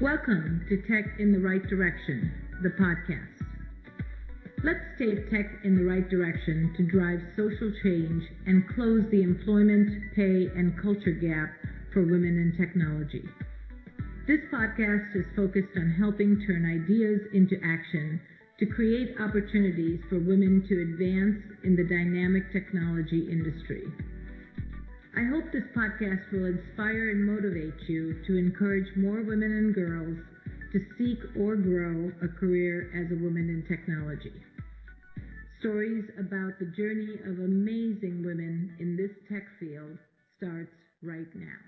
Welcome to Tech in the Right Direction, the podcast. Let's take tech in the right direction to drive social change and close the employment, pay, and culture gap for women in technology. This podcast is focused on helping turn ideas into action to create opportunities for women to advance in the dynamic technology industry. I hope this podcast will inspire and motivate you to encourage more women and girls to seek or grow a career as a woman in technology. Stories about the journey of amazing women in this tech field starts right now.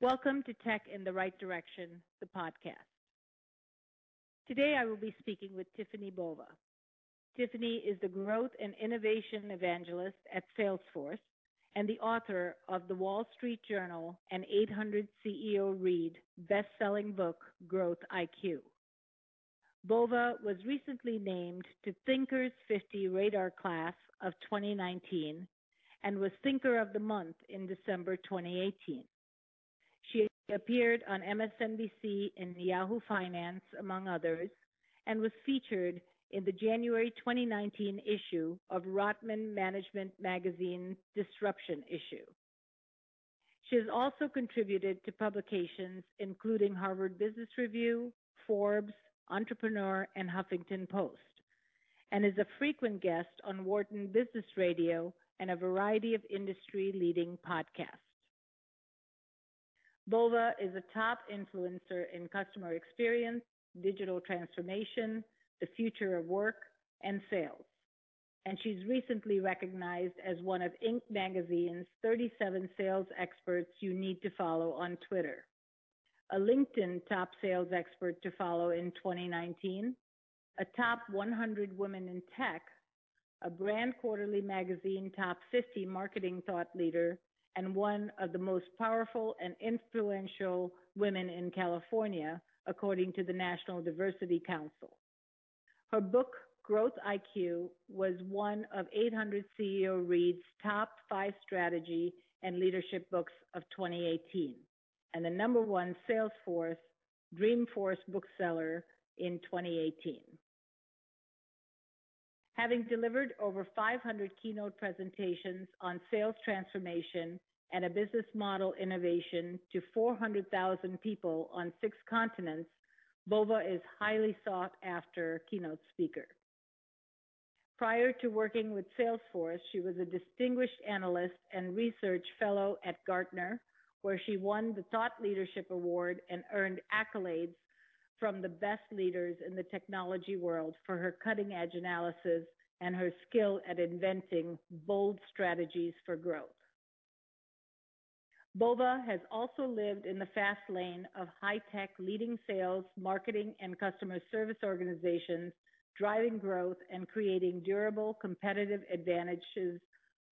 Welcome to Tech in the Right Direction, the podcast. Today I will be speaking with Tiffani Bova. Tiffani is the growth and innovation evangelist at Salesforce and the author of the Wall Street Journal and 800 CEO Read best-selling book, Growth IQ. Bova was recently named to Thinkers 50 Radar Class of 2019 and was Thinker of the Month in December 2018. She appeared on MSNBC and Yahoo Finance, among others, and was featured in the January 2019 issue of Rotman Management Magazine Disruption issue. She has also contributed to publications including Harvard Business Review, Forbes, Entrepreneur, and Huffington Post, and is a frequent guest on Wharton Business Radio and a variety of industry leading podcasts. Bova is a top influencer in customer experience, digital transformation, the future of work, and sales. And she's recently recognized as one of Inc. magazine's 37 sales experts you need to follow on Twitter, a LinkedIn top sales expert to follow in 2019, a top 100 women in tech, a brand quarterly magazine top 50 marketing thought leader, and one of the most powerful and influential women in California, according to the National Diversity Council. Her book, Growth IQ, was one of 800 CEO Read's top five strategy and leadership books of 2018, and the number one Salesforce Dreamforce bookseller in 2018. Having delivered over 500 keynote presentations on sales transformation and a business model innovation to 400,000 people on six continents, Bova is highly sought after keynote speaker. Prior to working with Salesforce, she was a distinguished analyst and research fellow at Gartner, where she won the Thought Leadership Award and earned accolades from the best leaders in the technology world for her cutting edge analysis and her skill at inventing bold strategies for growth. Bova has also lived in the fast lane of high tech leading sales, marketing, and customer service organizations, driving growth and creating durable competitive advantages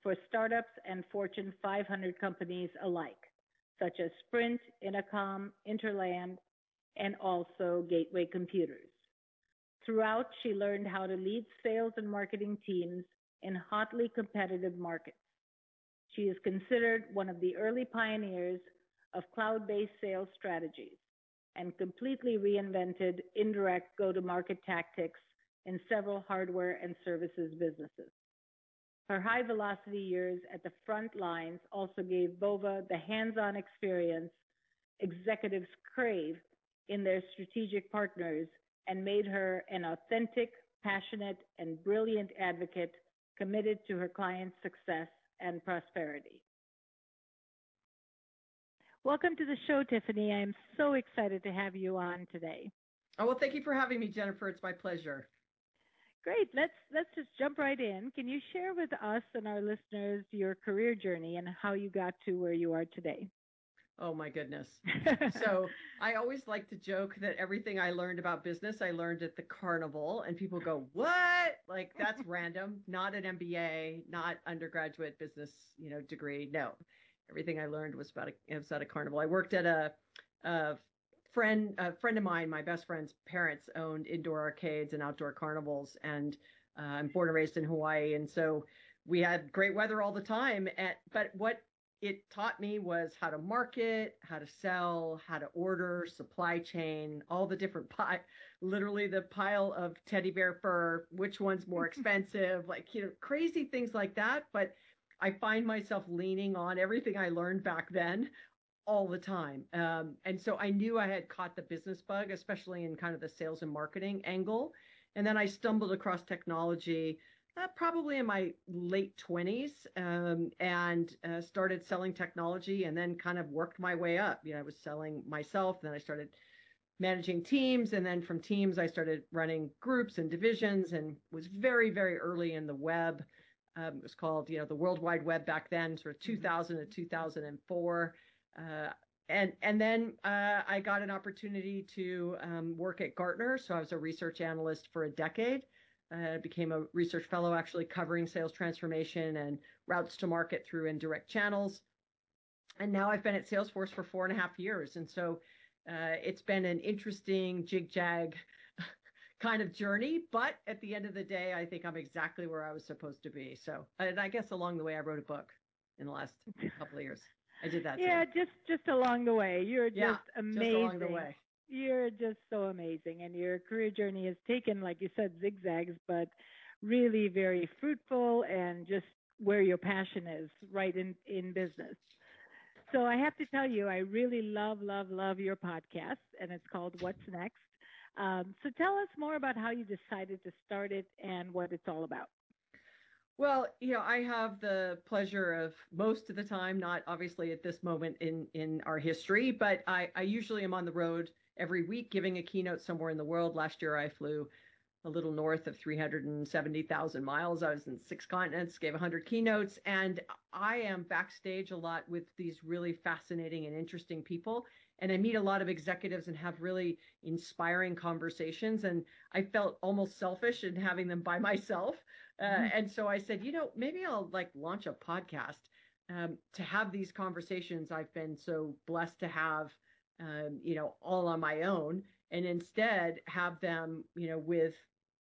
for startups and Fortune 500 companies alike, such as Sprint, Intercom, Interland, and also Gateway Computers. Throughout, she learned how to lead sales and marketing teams in hotly competitive markets. She is considered one of the early pioneers of cloud-based sales strategies and completely reinvented indirect go-to-market tactics in several hardware and services businesses. Her high velocity years at the front lines also gave Bova the hands-on experience executives crave in their strategic partners and made her an authentic, passionate, and brilliant advocate committed to her clients' success and prosperity. Welcome to the show, Tiffani. I am so excited to have you on today. Oh, well, thank you for having me, Jennifer. It's my pleasure. Great. Let's let's just jump right in. Can you share with us and our listeners your career journey and how you got to where you are today? Oh my goodness. so I always like to joke that everything I learned about business, I learned at the carnival and people go, what? Like that's random, not an MBA, not undergraduate business, you know, degree. No, everything I learned was about a, was at a carnival. I worked at a, a friend, a friend of mine, my best friend's parents owned indoor arcades and outdoor carnivals. And uh, I'm born and raised in Hawaii. And so we had great weather all the time. At, but what it taught me was how to market, how to sell, how to order, supply chain, all the different pie, literally the pile of teddy bear fur, which one's more expensive, like, you know, crazy things like that. But I find myself leaning on everything I learned back then all the time. Um, and so I knew I had caught the business bug, especially in kind of the sales and marketing angle. And then I stumbled across technology uh, probably in my late 20s um, and uh, started selling technology and then kind of worked my way up. You know, I was selling myself, then I started managing teams. And then from teams, I started running groups and divisions and was very, very early in the web. Um, it was called, you know, the World Wide Web back then, sort of mm-hmm. 2000 to 2004. Uh, and and then uh, I got an opportunity to um, work at Gartner. So I was a research analyst for a decade. I became a research fellow actually covering sales transformation and routes to market through indirect channels. And now I've been at Salesforce for four and a half years. And so uh, it's been an interesting jig jag kind of journey. But at the end of the day, I think I'm exactly where I was supposed to be. So, and I guess along the way, I wrote a book in the last couple of years. I did that. Yeah, too. just just along the way. You're just yeah, amazing. Just along the way. You're just so amazing, and your career journey has taken, like you said, zigzags, but really very fruitful and just where your passion is, right in in business. So I have to tell you, I really love, love, love your podcast, and it's called What's Next. Um, so tell us more about how you decided to start it and what it's all about. Well, you know, I have the pleasure of most of the time, not obviously at this moment in in our history, but I, I usually am on the road every week giving a keynote somewhere in the world. Last year, I flew a little north of 370,000 miles. I was in six continents, gave 100 keynotes, and I am backstage a lot with these really fascinating and interesting people. And I meet a lot of executives and have really inspiring conversations. And I felt almost selfish in having them by myself. Uh, mm-hmm. And so I said, you know, maybe I'll like launch a podcast um, to have these conversations I've been so blessed to have, um, you know, all on my own, and instead have them, you know, with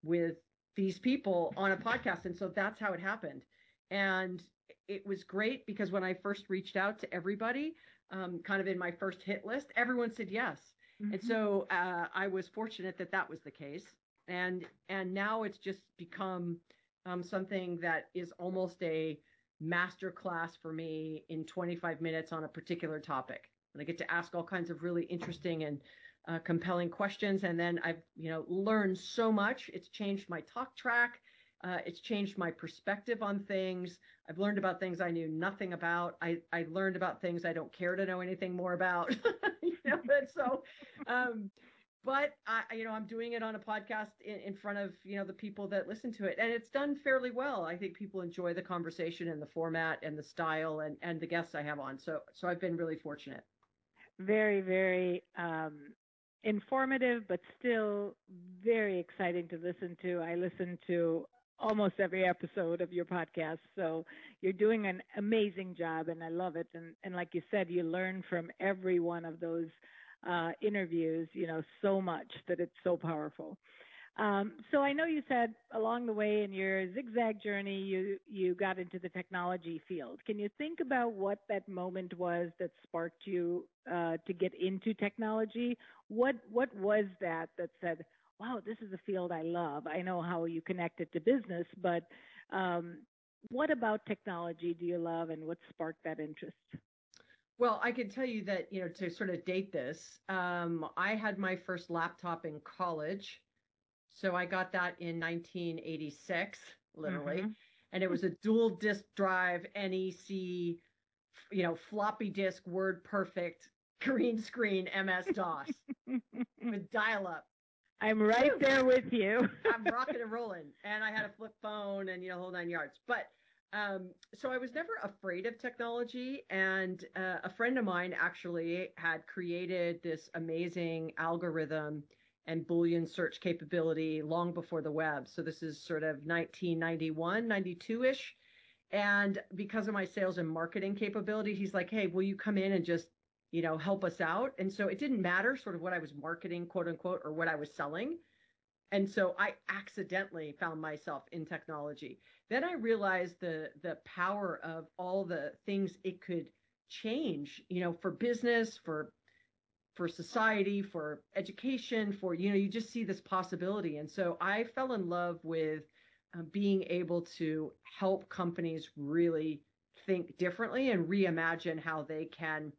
with these people on a podcast. And so that's how it happened. And it was great because when I first reached out to everybody, um, kind of in my first hit list, everyone said yes. Mm-hmm. And so uh, I was fortunate that that was the case. And and now it's just become um, something that is almost a master class for me in 25 minutes on a particular topic. And I get to ask all kinds of really interesting and uh, compelling questions. And then I've, you know, learned so much. It's changed my talk track. Uh, it's changed my perspective on things. I've learned about things I knew nothing about. I, I learned about things I don't care to know anything more about. you know, and so, um, but I, you know, I'm doing it on a podcast in, in front of, you know, the people that listen to it and it's done fairly well. I think people enjoy the conversation and the format and the style and, and the guests I have on. So, so I've been really fortunate. Very, very, um, informative, but still very exciting to listen to. I listen to almost every episode of your podcast. So you're doing an amazing job and I love it. And, and like you said, you learn from every one of those uh, interviews, you know, so much that it's so powerful. Um, so I know you said along the way in your zigzag journey, you you got into the technology field. Can you think about what that moment was that sparked you uh, to get into technology? What what was that that said, "Wow, this is a field I love." I know how you connect it to business, but um, what about technology do you love, and what sparked that interest? Well, I can tell you that you know to sort of date this, um, I had my first laptop in college so I got that in 1986, literally. Mm-hmm. And it was a dual disk drive NEC, you know, floppy disk, Word perfect, green screen MS DOS with dial up. I'm right there with you. I'm rocking and rolling. And I had a flip phone and, you know, whole nine yards. But um, so I was never afraid of technology. And uh, a friend of mine actually had created this amazing algorithm and Boolean search capability long before the web. So this is sort of 1991, 92 ish. And because of my sales and marketing capability, he's like, hey, will you come in and just, you know, help us out? And so it didn't matter sort of what I was marketing, quote unquote, or what I was selling. And so I accidentally found myself in technology. Then I realized the the power of all the things it could change, you know, for business, for for society, for education, for you know, you just see this possibility. And so I fell in love with uh, being able to help companies really think differently and reimagine how they can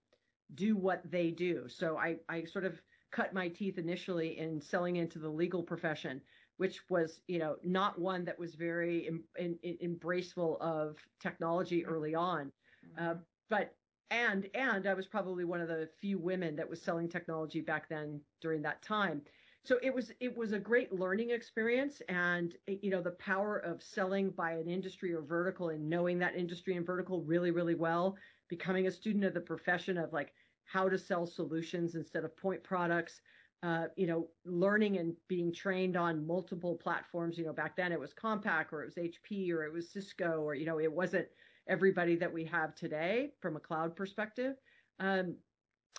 do what they do. So I, I sort of cut my teeth initially in selling into the legal profession, which was, you know, not one that was very em, em, embraceful of technology early on. Mm-hmm. Uh, but and and I was probably one of the few women that was selling technology back then during that time. So it was it was a great learning experience, and you know the power of selling by an industry or vertical and knowing that industry and vertical really really well, becoming a student of the profession of like how to sell solutions instead of point products. Uh, you know, learning and being trained on multiple platforms. You know, back then it was Compaq or it was HP or it was Cisco or you know it wasn't everybody that we have today from a cloud perspective. Um,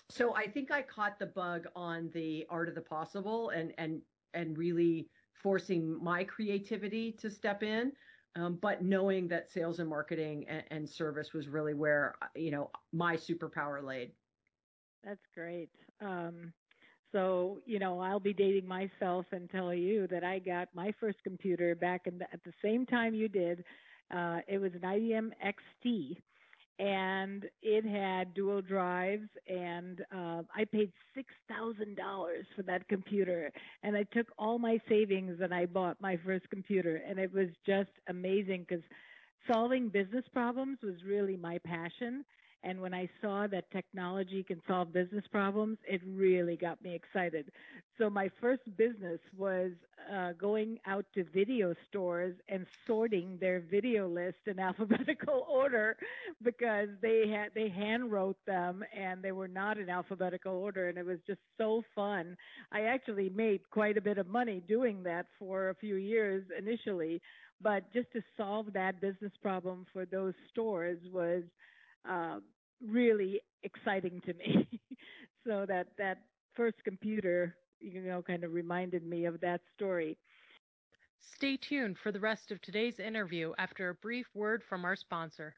so I think I caught the bug on the art of the possible and and and really forcing my creativity to step in. Um, but knowing that sales and marketing and, and, service was really where you know my superpower laid. That's great. Um, so you know I'll be dating myself and tell you that I got my first computer back in the, at the same time you did, uh, it was an IBM XT, and it had dual drives, and uh, I paid six thousand dollars for that computer, and I took all my savings and I bought my first computer, and it was just amazing because solving business problems was really my passion and when I saw that technology can solve business problems, it really got me excited. So my first business was uh, going out to video stores and sorting their video list in alphabetical order because they had they hand wrote them and they were not in alphabetical order, and it was just so fun. I actually made quite a bit of money doing that for a few years initially, but just to solve that business problem for those stores was uh, really exciting to me. so that that first computer, you know, kind of reminded me of that story. Stay tuned for the rest of today's interview after a brief word from our sponsor.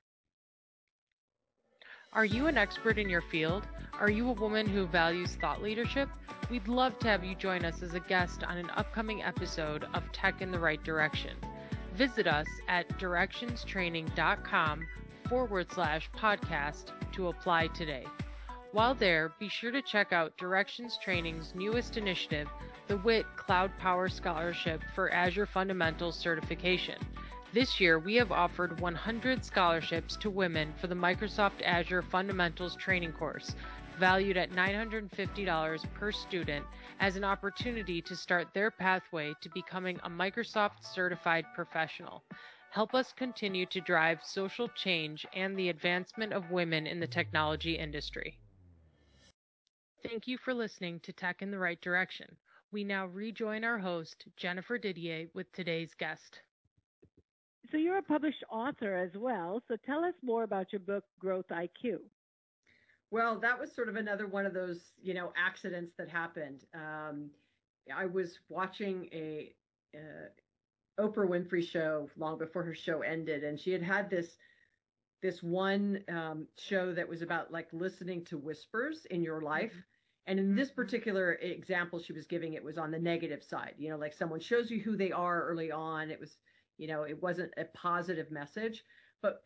Are you an expert in your field? Are you a woman who values thought leadership? We'd love to have you join us as a guest on an upcoming episode of Tech in the Right Direction. Visit us at directionstraining.com forward slash podcast to apply today. While there, be sure to check out Directions Training's newest initiative, the WIT Cloud Power Scholarship for Azure Fundamentals Certification. This year, we have offered 100 scholarships to women for the Microsoft Azure Fundamentals Training course, valued at $950 per student, as an opportunity to start their pathway to becoming a Microsoft certified professional help us continue to drive social change and the advancement of women in the technology industry. Thank you for listening to Tech in the Right Direction. We now rejoin our host, Jennifer Didier, with today's guest. So, you're a published author as well. So, tell us more about your book, Growth IQ. Well, that was sort of another one of those, you know, accidents that happened. Um, I was watching a, uh, Oprah Winfrey show long before her show ended, and she had had this this one um, show that was about like listening to whispers in your life. Mm-hmm. And in this mm-hmm. particular example she was giving, it was on the negative side. You know, like someone shows you who they are early on. It was, you know, it wasn't a positive message. But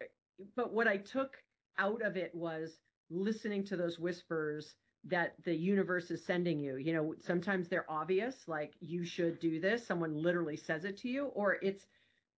but what I took out of it was listening to those whispers that the universe is sending you. You know, sometimes they're obvious, like you should do this. Someone literally says it to you, or it's,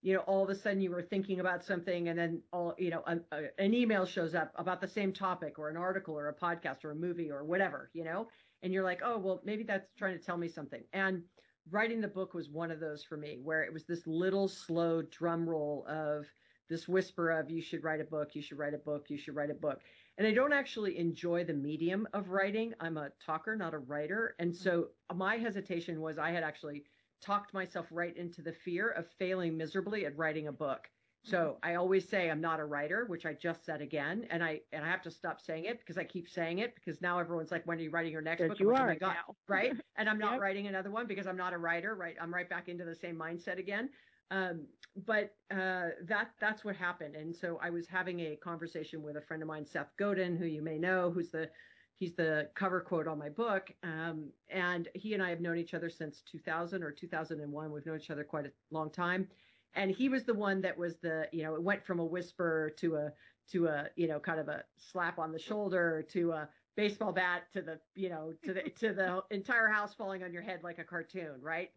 you know, all of a sudden you were thinking about something and then all, you know, a, a, an email shows up about the same topic or an article or a podcast or a movie or whatever, you know, and you're like, oh, well, maybe that's trying to tell me something. And writing the book was one of those for me, where it was this little slow drum roll of this whisper of, you should write a book, you should write a book, you should write a book and I don't actually enjoy the medium of writing. I'm a talker, not a writer. And so my hesitation was I had actually talked myself right into the fear of failing miserably at writing a book. So mm-hmm. I always say I'm not a writer, which I just said again, and I and I have to stop saying it because I keep saying it because now everyone's like, "When are you writing your next book?" You like, are oh my God. now. right? And I'm not yep. writing another one because I'm not a writer. Right? I'm right back into the same mindset again. Um, but uh, that that's what happened. And so I was having a conversation with a friend of mine, Seth Godin, who you may know, who's the he's the cover quote on my book. Um, and he and I have known each other since 2000 or 2001. We've known each other quite a long time. And he was the one that was the, you know, it went from a whisper to a to a, you know, kind of a slap on the shoulder to a baseball bat to the, you know, to the to the entire house falling on your head like a cartoon, right?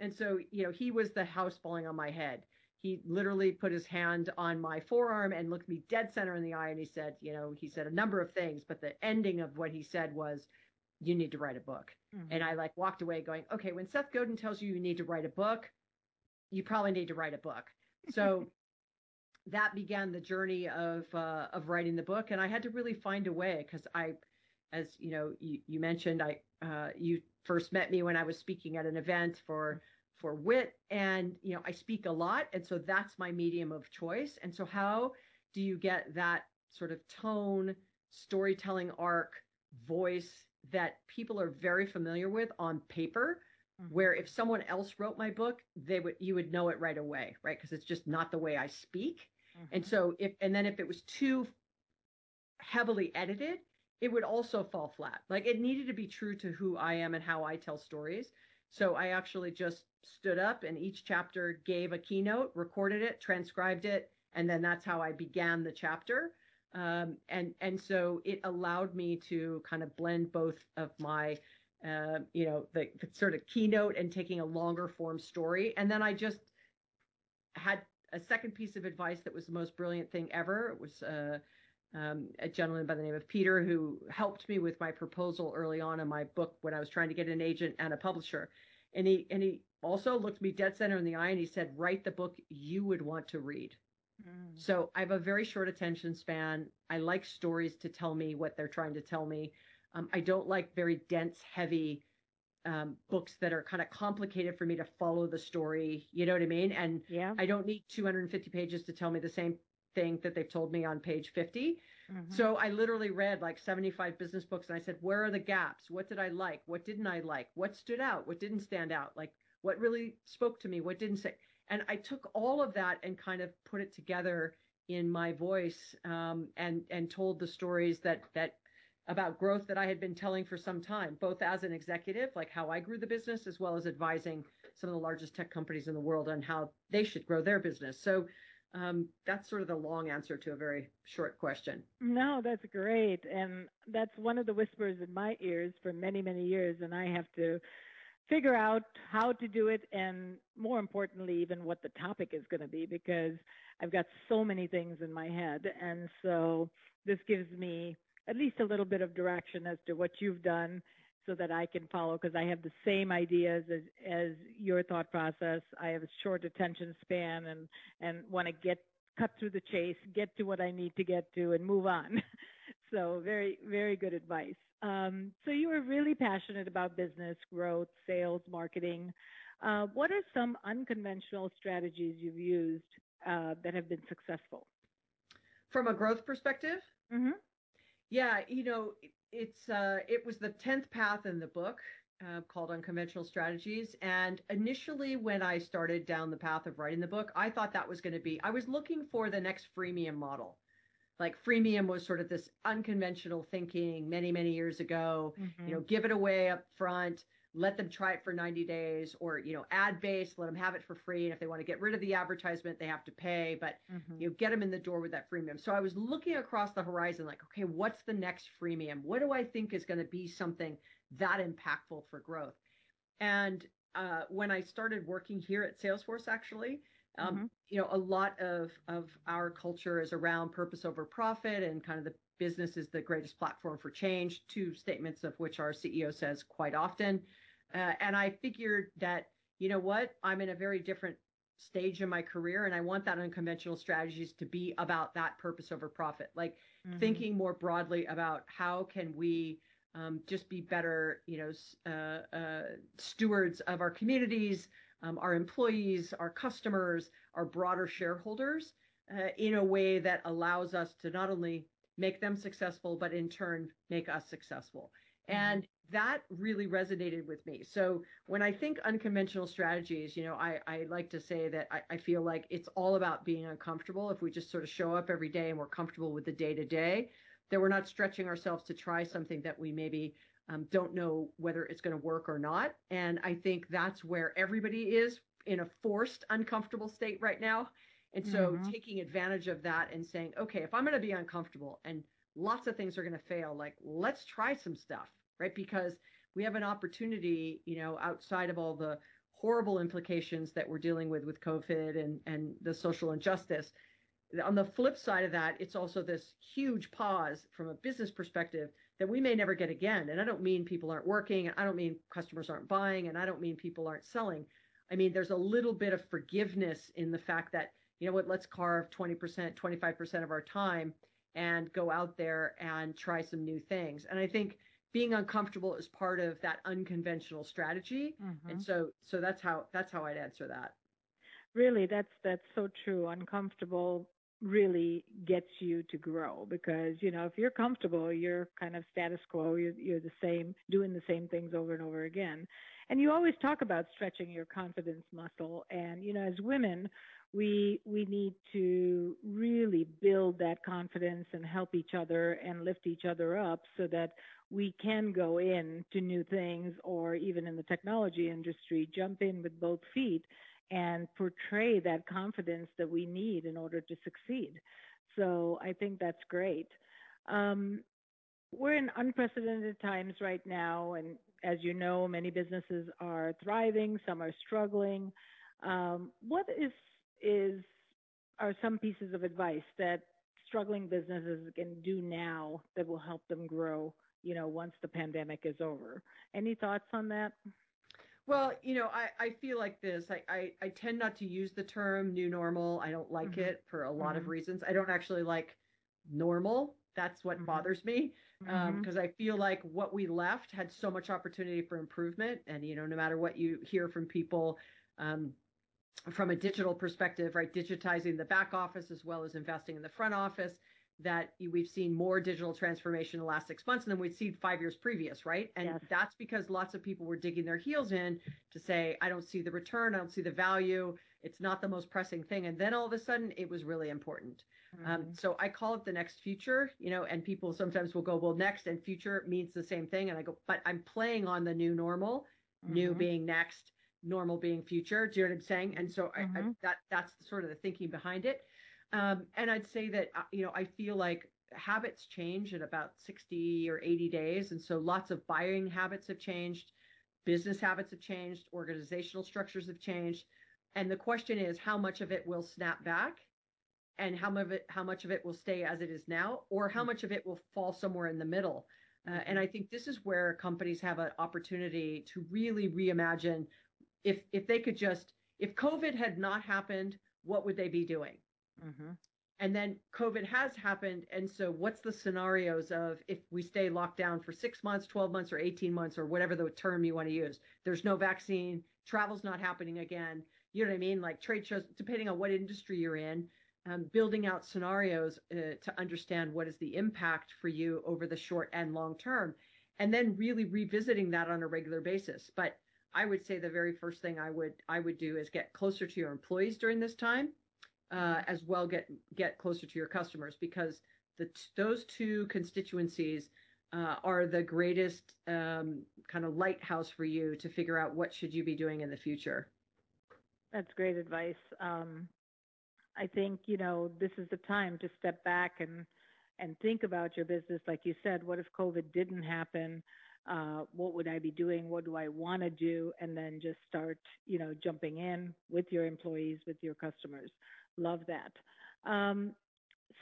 And so, you know, he was the house falling on my head. He literally put his hand on my forearm and looked me dead center in the eye and he said you know he said a number of things but the ending of what he said was you need to write a book. Mm-hmm. and i like walked away going okay when seth godin tells you you need to write a book you probably need to write a book. So that began the journey of uh, of writing the book and i had to really find a way because i as you know you, you mentioned i uh, you first met me when i was speaking at an event for for wit and you know i speak a lot and so that's my medium of choice and so how do you get that sort of tone storytelling arc voice that people are very familiar with on paper mm-hmm. where if someone else wrote my book they would you would know it right away right because it's just not the way i speak mm-hmm. and so if and then if it was too heavily edited it would also fall flat. Like it needed to be true to who i am and how i tell stories. So I actually just stood up and each chapter gave a keynote, recorded it, transcribed it, and then that's how I began the chapter. Um, and and so it allowed me to kind of blend both of my uh, you know the, the, sort of keynote and taking a longer form story. And then i just had a second piece of advice that was the most brilliant thing ever. It was uh, um, a gentleman by the name of peter who helped me with my proposal early on in my book when i was trying to get an agent and a publisher and he and he also looked me dead center in the eye and he said, "Write the book you would want to read." Mm. So I have a very short attention span. I like stories to tell me what they're trying to tell me. Um, I don't like very dense, heavy um, books that are kind of complicated for me to follow the story. You know what I mean? And yeah. I don't need 250 pages to tell me the same thing that they've told me on page 50. Mm-hmm. So I literally read like 75 business books and I said, where are the gaps? What did I like? What didn't I like? What stood out? What didn't stand out? Like what really spoke to me? What didn't say? And I took all of that and kind of put it together in my voice um, and and told the stories that that about growth that I had been telling for some time, both as an executive, like how I grew the business, as well as advising some of the largest tech companies in the world on how they should grow their business. So um, that's sort of the long answer to a very short question. No, that's great. And that's one of the whispers in my ears for many, many years. And I have to figure out how to do it and more importantly, even what the topic is going to be because I've got so many things in my head. And so this gives me at least a little bit of direction as to what you've done so that I can follow because I have the same ideas as, as your thought process. I have a short attention span and, and want to get cut through the chase, get to what I need to get to and move on. so very, very good advice. Um, so you are really passionate about business growth, sales, marketing. Uh, what are some unconventional strategies you've used uh, that have been successful? From a growth perspective? Mm-hmm. Yeah, you know, it's uh, it was the tenth path in the book uh, called Unconventional Strategies. And initially, when I started down the path of writing the book, I thought that was going to be I was looking for the next freemium model. Like freemium was sort of this unconventional thinking many many years ago. Mm-hmm. You know, give it away up front let them try it for 90 days or you know ad based let them have it for free. And if they want to get rid of the advertisement they have to pay but mm-hmm. you know get them in the door with that freemium. So i was looking across the horizon like okay what's the next freemium? What do i think is going to be something that impactful for growth? And uh, when i started working here at salesforce actually um, mm-hmm. you know a lot of of our culture is around purpose over profit and kind of the business is the greatest platform for change two statements of which our ceo says quite often uh, and I figured that, you know what, I'm in a very different stage in my career and I want that unconventional strategies to be about that purpose over profit. Like mm-hmm. thinking more broadly about how can we um, just be better, you know, uh, uh, stewards of our communities, um, our employees, our customers, our broader shareholders uh, in a way that allows us to not only make them successful, but in turn make us successful. And that really resonated with me. So when I think unconventional strategies, you know, I, I like to say that I, I feel like it's all about being uncomfortable. If we just sort of show up every day and we're comfortable with the day to day, that we're not stretching ourselves to try something that we maybe um, don't know whether it's going to work or not. And I think that's where everybody is in a forced uncomfortable state right now. And so mm-hmm. taking advantage of that and saying, okay, if I'm going to be uncomfortable and lots of things are going to fail, like let's try some stuff right? Because we have an opportunity, you know, outside of all the horrible implications that we're dealing with with COVID and, and the social injustice. On the flip side of that, it's also this huge pause from a business perspective that we may never get again. And I don't mean people aren't working, and I don't mean customers aren't buying, and I don't mean people aren't selling. I mean, there's a little bit of forgiveness in the fact that, you know what, let's carve 20%, 25% of our time and go out there and try some new things. And I think being uncomfortable is part of that unconventional strategy. Mm-hmm. and so so that's how that's how i'd answer that. Really that's that's so true. Uncomfortable really gets you to grow because you know if you're comfortable you're kind of status quo. You're, you're the same doing the same things over and over again. And you always talk about stretching your confidence muscle. And you know as women we we need to really build that confidence and help each other and lift each other up so that we can go in to new things or even in the technology industry, jump in with both feet and portray that confidence that we need in order to succeed. So I think that's great. Um, we're in unprecedented times right now, and as you know, many businesses are thriving, some are struggling. Um, what is is are some pieces of advice that struggling businesses can do now that will help them grow you know, once the pandemic is over. Any thoughts on that? Well, you know, I, I feel like this. I, I, I tend not to use the term new normal. I don't like mm-hmm. it for a lot mm-hmm. of reasons. I don't actually like normal. That's what mm-hmm. bothers me because um, I feel like what we left had so much opportunity for improvement. And, you know, no matter what you hear from people, um, from a digital perspective, right, digitizing the back office as well as investing in the front office, that we've seen more digital transformation in the last six months than we'd seen five years previous, right? And yes. that's because lots of people were digging their heels in to say, I don't see the return, I don't see the value, it's not the most pressing thing. And then all of a sudden, it was really important. Um, mm-hmm. Um, so I call it the next future, you know, and people sometimes will go, well, next and future means the same thing. And I go, but I'm playing on the new normal, mm-hmm. new being next, normal being future. Do you know what I'm saying? And so mm-hmm. I, I, mm-hmm. that that's sort of the thinking behind it. Um, and I'd say that, uh, you know, I feel like habits change in about 60 or 80 days. And so lots of buying habits have changed, business habits have changed, organizational structures have changed. And the question is how much of it will snap back and how much of it, how much of it will stay as it is now, or how mm. much of it will fall somewhere in the middle. Uh, and mm-hmm. I think this is where companies have an opportunity to really reimagine if if they could just if COVID had not happened, what would they be doing? Mm-hmm. And then COVID has happened. And so, what's the scenarios of if we stay locked down for six months, 12 months, or 18 months, or whatever the term you want to use? There's no vaccine, travel's not happening again. You know what I mean? Like trade shows, depending on what industry you're in, um, building out scenarios uh, to understand what is the impact for you over the short and long term. And then really revisiting that on a regular basis. But I would say the very first thing I would I would do is get closer to your employees during this time uh, as well get get closer to your customers because the those two constituencies uh, are the greatest um, kind of lighthouse for you to figure out what should you be doing in the future. That's great advice. Um, I think you know this is the time to step back and and think about your business. Like you said, what if COVID didn't happen? Uh, what would I be doing? What do I want to do? And then just start, you know, jumping in with your employees, with your customers. Love that. Um,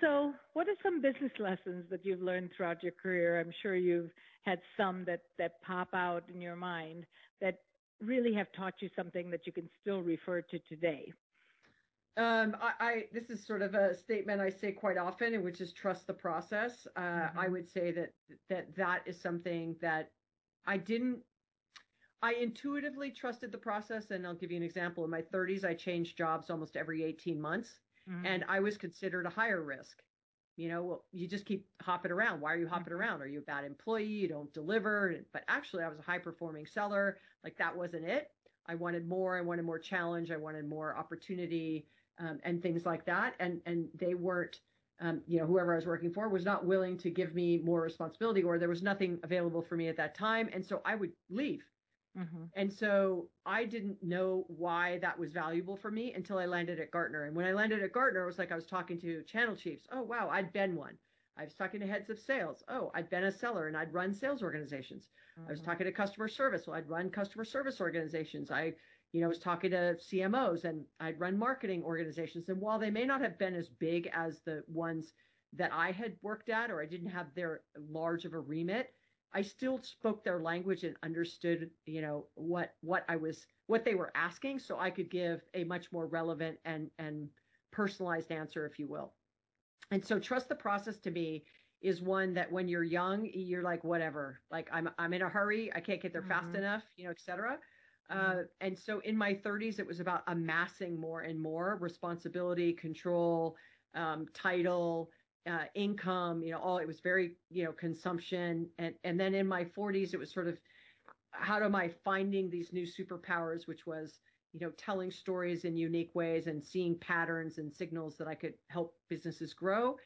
so, what are some business lessons that you've learned throughout your career? I'm sure you've had some that, that pop out in your mind that really have taught you something that you can still refer to today. Um, I, I, this is sort of a statement I say quite often, which is trust the process. Uh, mm-hmm. I would say that that that is something that I didn't I intuitively trusted the process. And I'll give you an example. In my 30s, I changed jobs almost every 18 months, mm-hmm. and I was considered a higher risk. you know, well, you just keep hopping around. Why are you hopping mm-hmm. around? Are you a bad employee? You don't deliver. But actually, I was a high performing seller. Like that wasn't it. I wanted more. I wanted more challenge. I wanted more opportunity um, and things like that. And and they weren't, um, you know, whoever I was working for was not willing to give me more responsibility, or there was nothing available for me at that time. And so I would leave. Mm-hmm. And so I didn't know why that was valuable for me until I landed at Gartner. And when I landed at Gartner, it was like I was talking to channel chiefs. Oh, wow, I'd been one. I was talking to heads of sales. Oh, I'd been a seller and I'd run sales organizations. Mm-hmm. I was mm-hmm. talking to customer service. Well, I'd run customer service organizations. I, you know, was talking to CMOs and I'd run marketing organizations. And while they may not have been as big as the ones that I had worked at, or I didn't have their large of a remit, I still spoke their language and understood, you know, what what I was what they were asking, so I could give a much more relevant and and personalized answer, if you will. And so trust the process to me is one that when you're young, you're like whatever, like I'm I'm in a hurry, I can't get there mm-hmm. fast enough, you know, et cetera. Mm-hmm. Uh, and so in my 30s, it was about amassing more and more responsibility, control, um, title, uh, income, you know, all it was very, you know, consumption. And, and then in my 40s, it was sort of how am I finding these new superpowers, which was, you know, telling stories in unique ways and seeing patterns and signals that I could help businesses grow.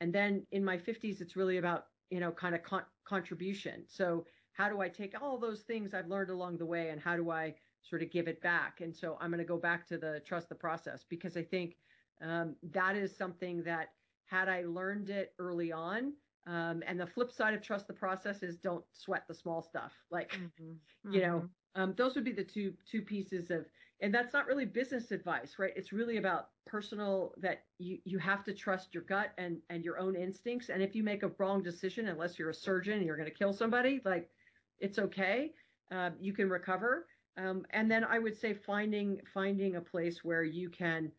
And then in my 50s, it's really about, you know, kind of con- contribution. So how do I take all those things I've learned along the way and how do I sort of give it back? And so I'm going to go back to the trust the process because I think um, that is something that had I learned it early on. Um, and the flip side of trust the process is don't sweat the small stuff. Like, mm-hmm. you know, mm-hmm. um, those would be the two two pieces of, and that's not really business advice, right? It's really about personal that you you have to trust your gut and and your own instincts. And if you make a wrong decision, unless you're a surgeon and you're going to kill somebody, like, it's okay. Uh, you can recover. Um, and then I would say finding finding a place where you can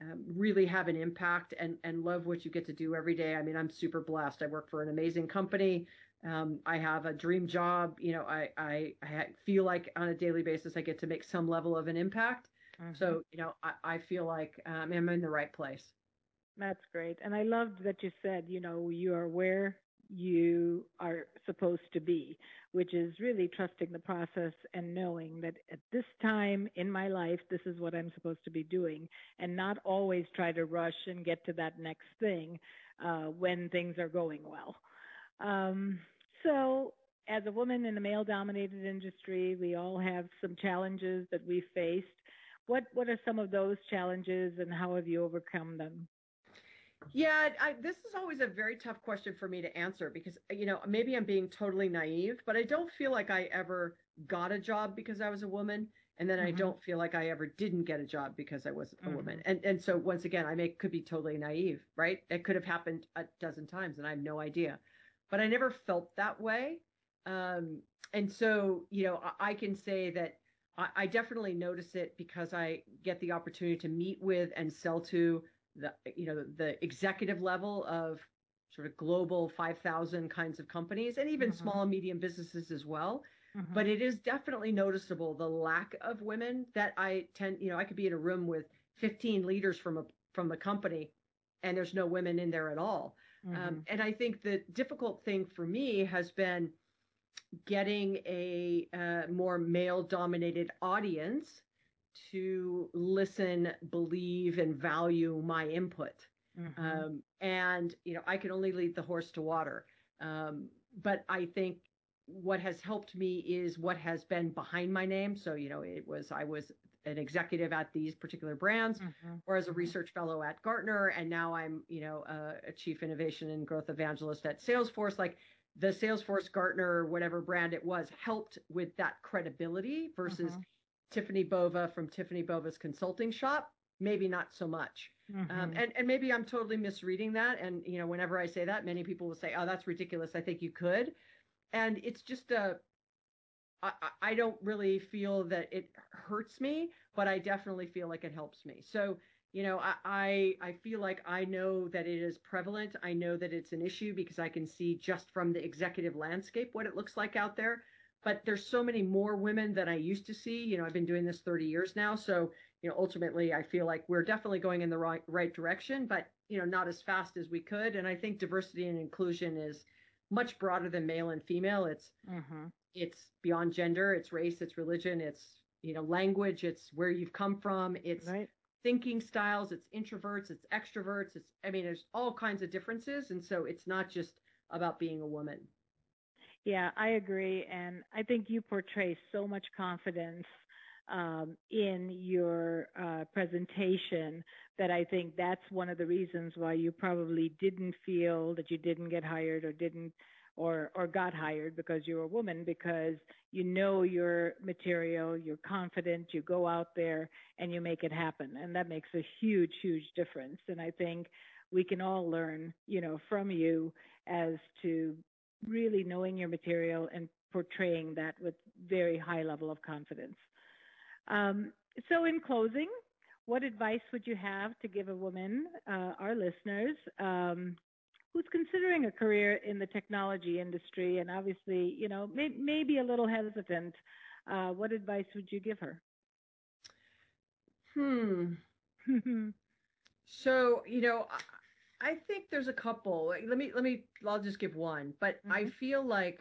um, really have an impact and and love what you get to do every day. I mean, I'm super blessed. I work for an amazing company. Um, I have a dream job. You know, I, I, I feel like on a daily basis I get to make some level of an impact. Mm-hmm. So you know, I, I feel like um, I'm in the right place. That's great, and I loved that you said, you know, you are where you are supposed to be, which is really trusting the process and knowing that at this time in my life, this is what I'm supposed to be doing, and not always try to rush and get to that next thing uh, when things are going well. Um, so, as a woman in a male dominated industry, we all have some challenges that we faced. What, what are some of those challenges and how have you overcome them? Yeah, I, this is always a very tough question for me to answer because, you know, maybe I'm being totally naive, but I don't feel like I ever got a job because I was a woman. And then mm-hmm. I don't feel like I ever didn't get a job because I was a mm-hmm. woman. And and so once again, I may could be totally naive, right? It could have happened a dozen times and I have no idea. But I never felt that way. Um, and so, you know, I, I can say that I, I definitely notice it because I get the opportunity to meet with and sell to the you know the executive level of sort of global 5000 kinds of companies and even mm-hmm. small and medium businesses as well mm-hmm. but it is definitely noticeable the lack of women that i tend you know i could be in a room with 15 leaders from a from the company and there's no women in there at all um, mm-hmm. um, and i think the difficult thing for me has been getting a uh, more male dominated audience to listen, believe, and value my input. Mm-hmm. Um, and you know, I can only lead the horse to water. Um, but I think what has helped me is what has been behind my name. So you know, it was I was an executive at these particular brands, mm-hmm. or as a mm-hmm. research fellow at Gartner, and now I'm you know a, a chief innovation and growth evangelist at Salesforce. Like the Salesforce Gartner, whatever brand it was, helped with that credibility versus mm-hmm. Tiffani Bova from Tiffani Bova's consulting shop, maybe not so much. Um, mm-hmm. Um, and, and maybe I'm totally misreading that. And, you know, whenever I say that, many people will say, oh, that's ridiculous. I think you could. And it's just a, I, I don't really feel that it hurts me, but I definitely feel like it helps me. So, you know, I, I, I feel like I know that it is prevalent. I know that it's an issue because I can see just from the executive landscape what it looks like out there but there's so many more women than I used to see. You know, I've been doing this 30 years now. So, you know, ultimately I feel like we're definitely going in the right right direction, but you know, not as fast as we could. And I think diversity and inclusion is much broader than male and female. It's mm-hmm. it's beyond gender, it's race, it's religion, it's you know language, it's where you've come from, it's right. thinking styles, it's introverts, it's extroverts, it's I mean, there's all kinds of differences, and so it's not just about being a woman. Yeah, I agree, and I think you portray so much confidence um, in your uh, presentation that I think that's one of the reasons why you probably didn't feel that you didn't get hired or didn't or or got hired because you're a woman because you know your material, you're confident, you go out there and you make it happen, and that makes a huge huge difference. And I think we can all learn, you know, from you as to really knowing your material and portraying that with very high level of confidence. Um, so, in closing, what advice would you have to give a woman, uh, our listeners, um, who's considering a career in the technology industry and obviously, you know, may, maybe a little hesitant? Uh, what advice would you give her? Hmm. so, you know, I, think there's a couple. Let me let me. I'll just give one. But mm-hmm. I feel like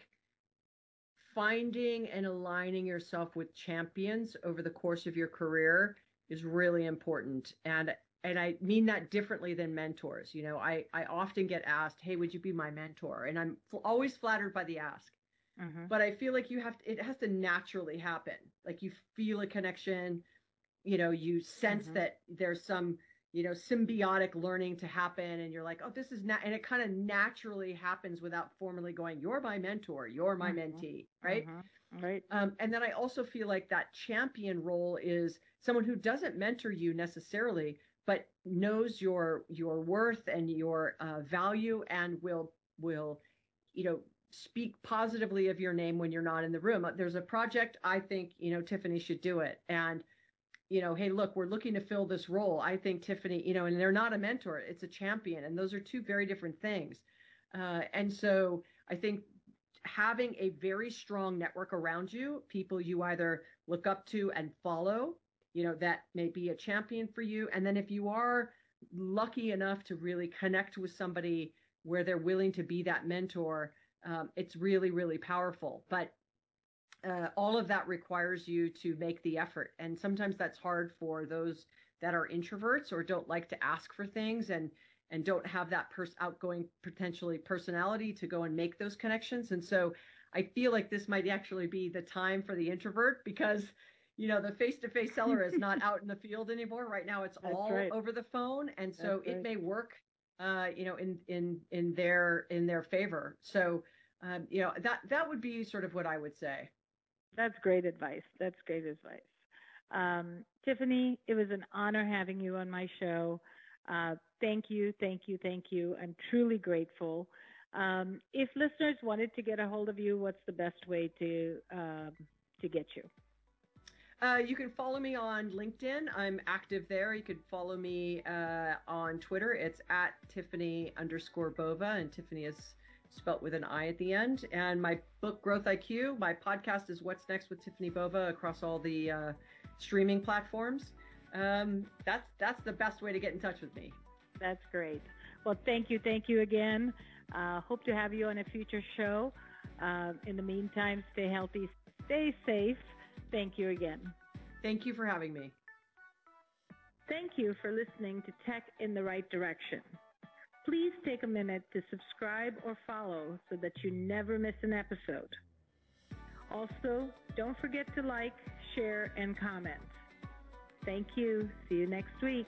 finding and aligning yourself with champions over the course of your career is really important and and I mean that differently than mentors. You know, I I often get asked, "Hey, would you be my mentor?" And I'm f- always flattered by the ask. Mm-hmm. But I feel like you have to, it has to naturally happen. Like you feel a connection, you know, you sense mm-hmm. that there's some you know symbiotic learning to happen and you're like oh this is not and it kind of naturally happens without formally going you're my mentor you're my mm-hmm. mentee right mm-hmm. right um, and then i also feel like that champion role is someone who doesn't mentor you necessarily but knows your your worth and your uh, value and will will you know speak positively of your name when you're not in the room there's a project i think you know tiffani should do it and you know, hey, look, we're looking to fill this role. I think Tiffani, you know, and they're not a mentor, it's a champion. And those are two very different things. Uh, and so I think having a very strong network around you, people you either look up to and follow, you know, that may be a champion for you. And then if you are lucky enough to really connect with somebody where they're willing to be that mentor, um, it's really, really powerful. But uh, all of that requires you to make the effort. And sometimes that's hard for those that are introverts or don't like to ask for things and and don't have that pers- outgoing potentially personality to go and make those connections. And so I feel like this might actually be the time for the introvert because you know the face-to-face seller is not out in the field anymore. Right now it's all right. over the phone and so That's it right. may work uh, you know in in in their in their favor. So um, you know that that would be sort of what I would say. That's great advice. That's great advice. Um, Tiffani, it was an honor having you on my show. Uh, thank you, thank you, thank you. I'm truly grateful. Um, if listeners wanted to get a hold of you, what's the best way to um, to get you? Uh, you can follow me on LinkedIn. I'm active there. You could follow me uh, on Twitter. It's at Tiffani underscore Bova, and Tiffani is spelt with an I at the end. And my book, Growth IQ, my podcast is What's Next with Tiffani Bova across all the uh, streaming platforms. Um, that's that's the best way to get in touch with me. That's great. Well, thank you, thank you again. Uh, hope to have you on a future show. Uh, in the meantime, stay healthy, stay safe. Thank you again. Thank you for having me. Thank you for listening to Tech in the Right Direction. Please take a minute to subscribe or follow so that you never miss an episode. Also, don't forget to like, share, and comment. Thank you. See you next week.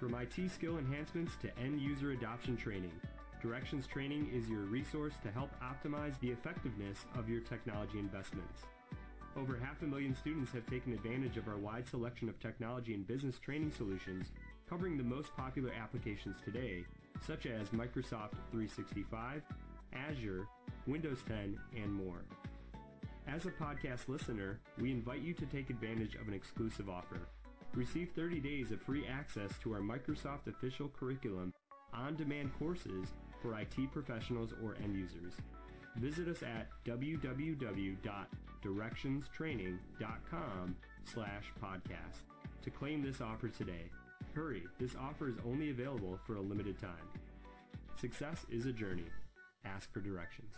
From IT skill enhancements to end user adoption training, Directions Training is your resource to help optimize the effectiveness of your technology investments. Over half a million students have taken advantage of our wide selection of technology and business training solutions covering the most popular applications today, such as Microsoft 365, Azure, Windows 10, and more. As a podcast listener, we invite you to take advantage of an exclusive offer. Receive 30 days of free access to our Microsoft official curriculum on-demand courses for IT professionals or end users. Visit us at www.directionstraining.com slash podcast to claim this offer today. Hurry, this offer is only available for a limited time. Success is a journey. Ask for directions.